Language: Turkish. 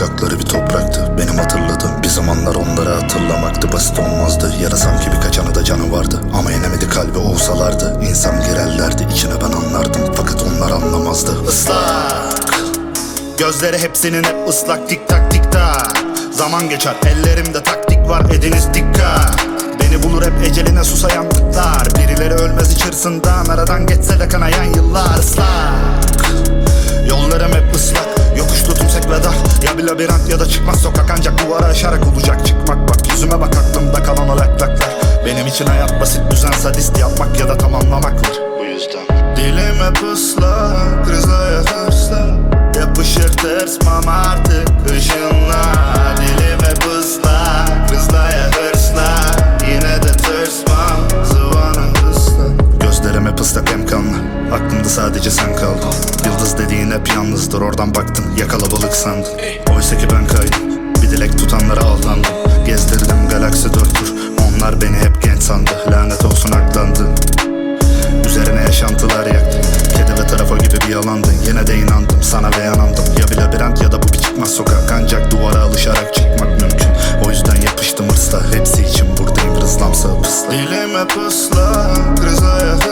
sokakları bir topraktı. Benim hatırladığım bir zamanlar onları hatırlamaktı. Basit olmazdı. Yara sanki birkaç anıda canı vardı. Ama yenemedi kalbi olsalardı İnsan girerlerdi. İçine ben anlardım. Fakat onlar anlamazdı. Islak. Gözleri hepsinin hep ıslak. Tik tak tik tak. Zaman geçer. Ellerimde taktik var. Ediniz dikkat. Beni bulur hep eceline susayan tıklar. Birileri ölmez iç hırsından Aradan geçse de kanayan yıllar. Islak Yollarım hep ıslak labirent ya da çıkmaz sokak. Ancak duvara aşarak olacak. Çıkmak Bak yüzüme bak aklımda kalan o lak laklar Benim için hayat basit düzen sadist Yapmak ya da tamamlamaktır Bu yüzden. Dilim hep ıslak Krizlaya hırsla Yapışır tırsmam artık ışınla Yıldız dediğin hep yalnızdır oradan baktın ya kalabalık sandın. Oysa ki ben kaydım bir dilek tutanlara aldandım. Gezdirdim galaksi dört tur onlar beni hep genç sandı. Lanet olsun aklandı Üzerine yaşantılar yaktım Kedi ve trafo gibi bir yalandın. Yine de inandım sana ve yanandım. Ya bir labirent ya da bu bir çıkmaz sokak. Ancak duvara alışarak çıkmak mümkün. O yüzden yapıştım hırsla Hepsi için buradayım rızlamsa pısla Dilime pısla Rızaya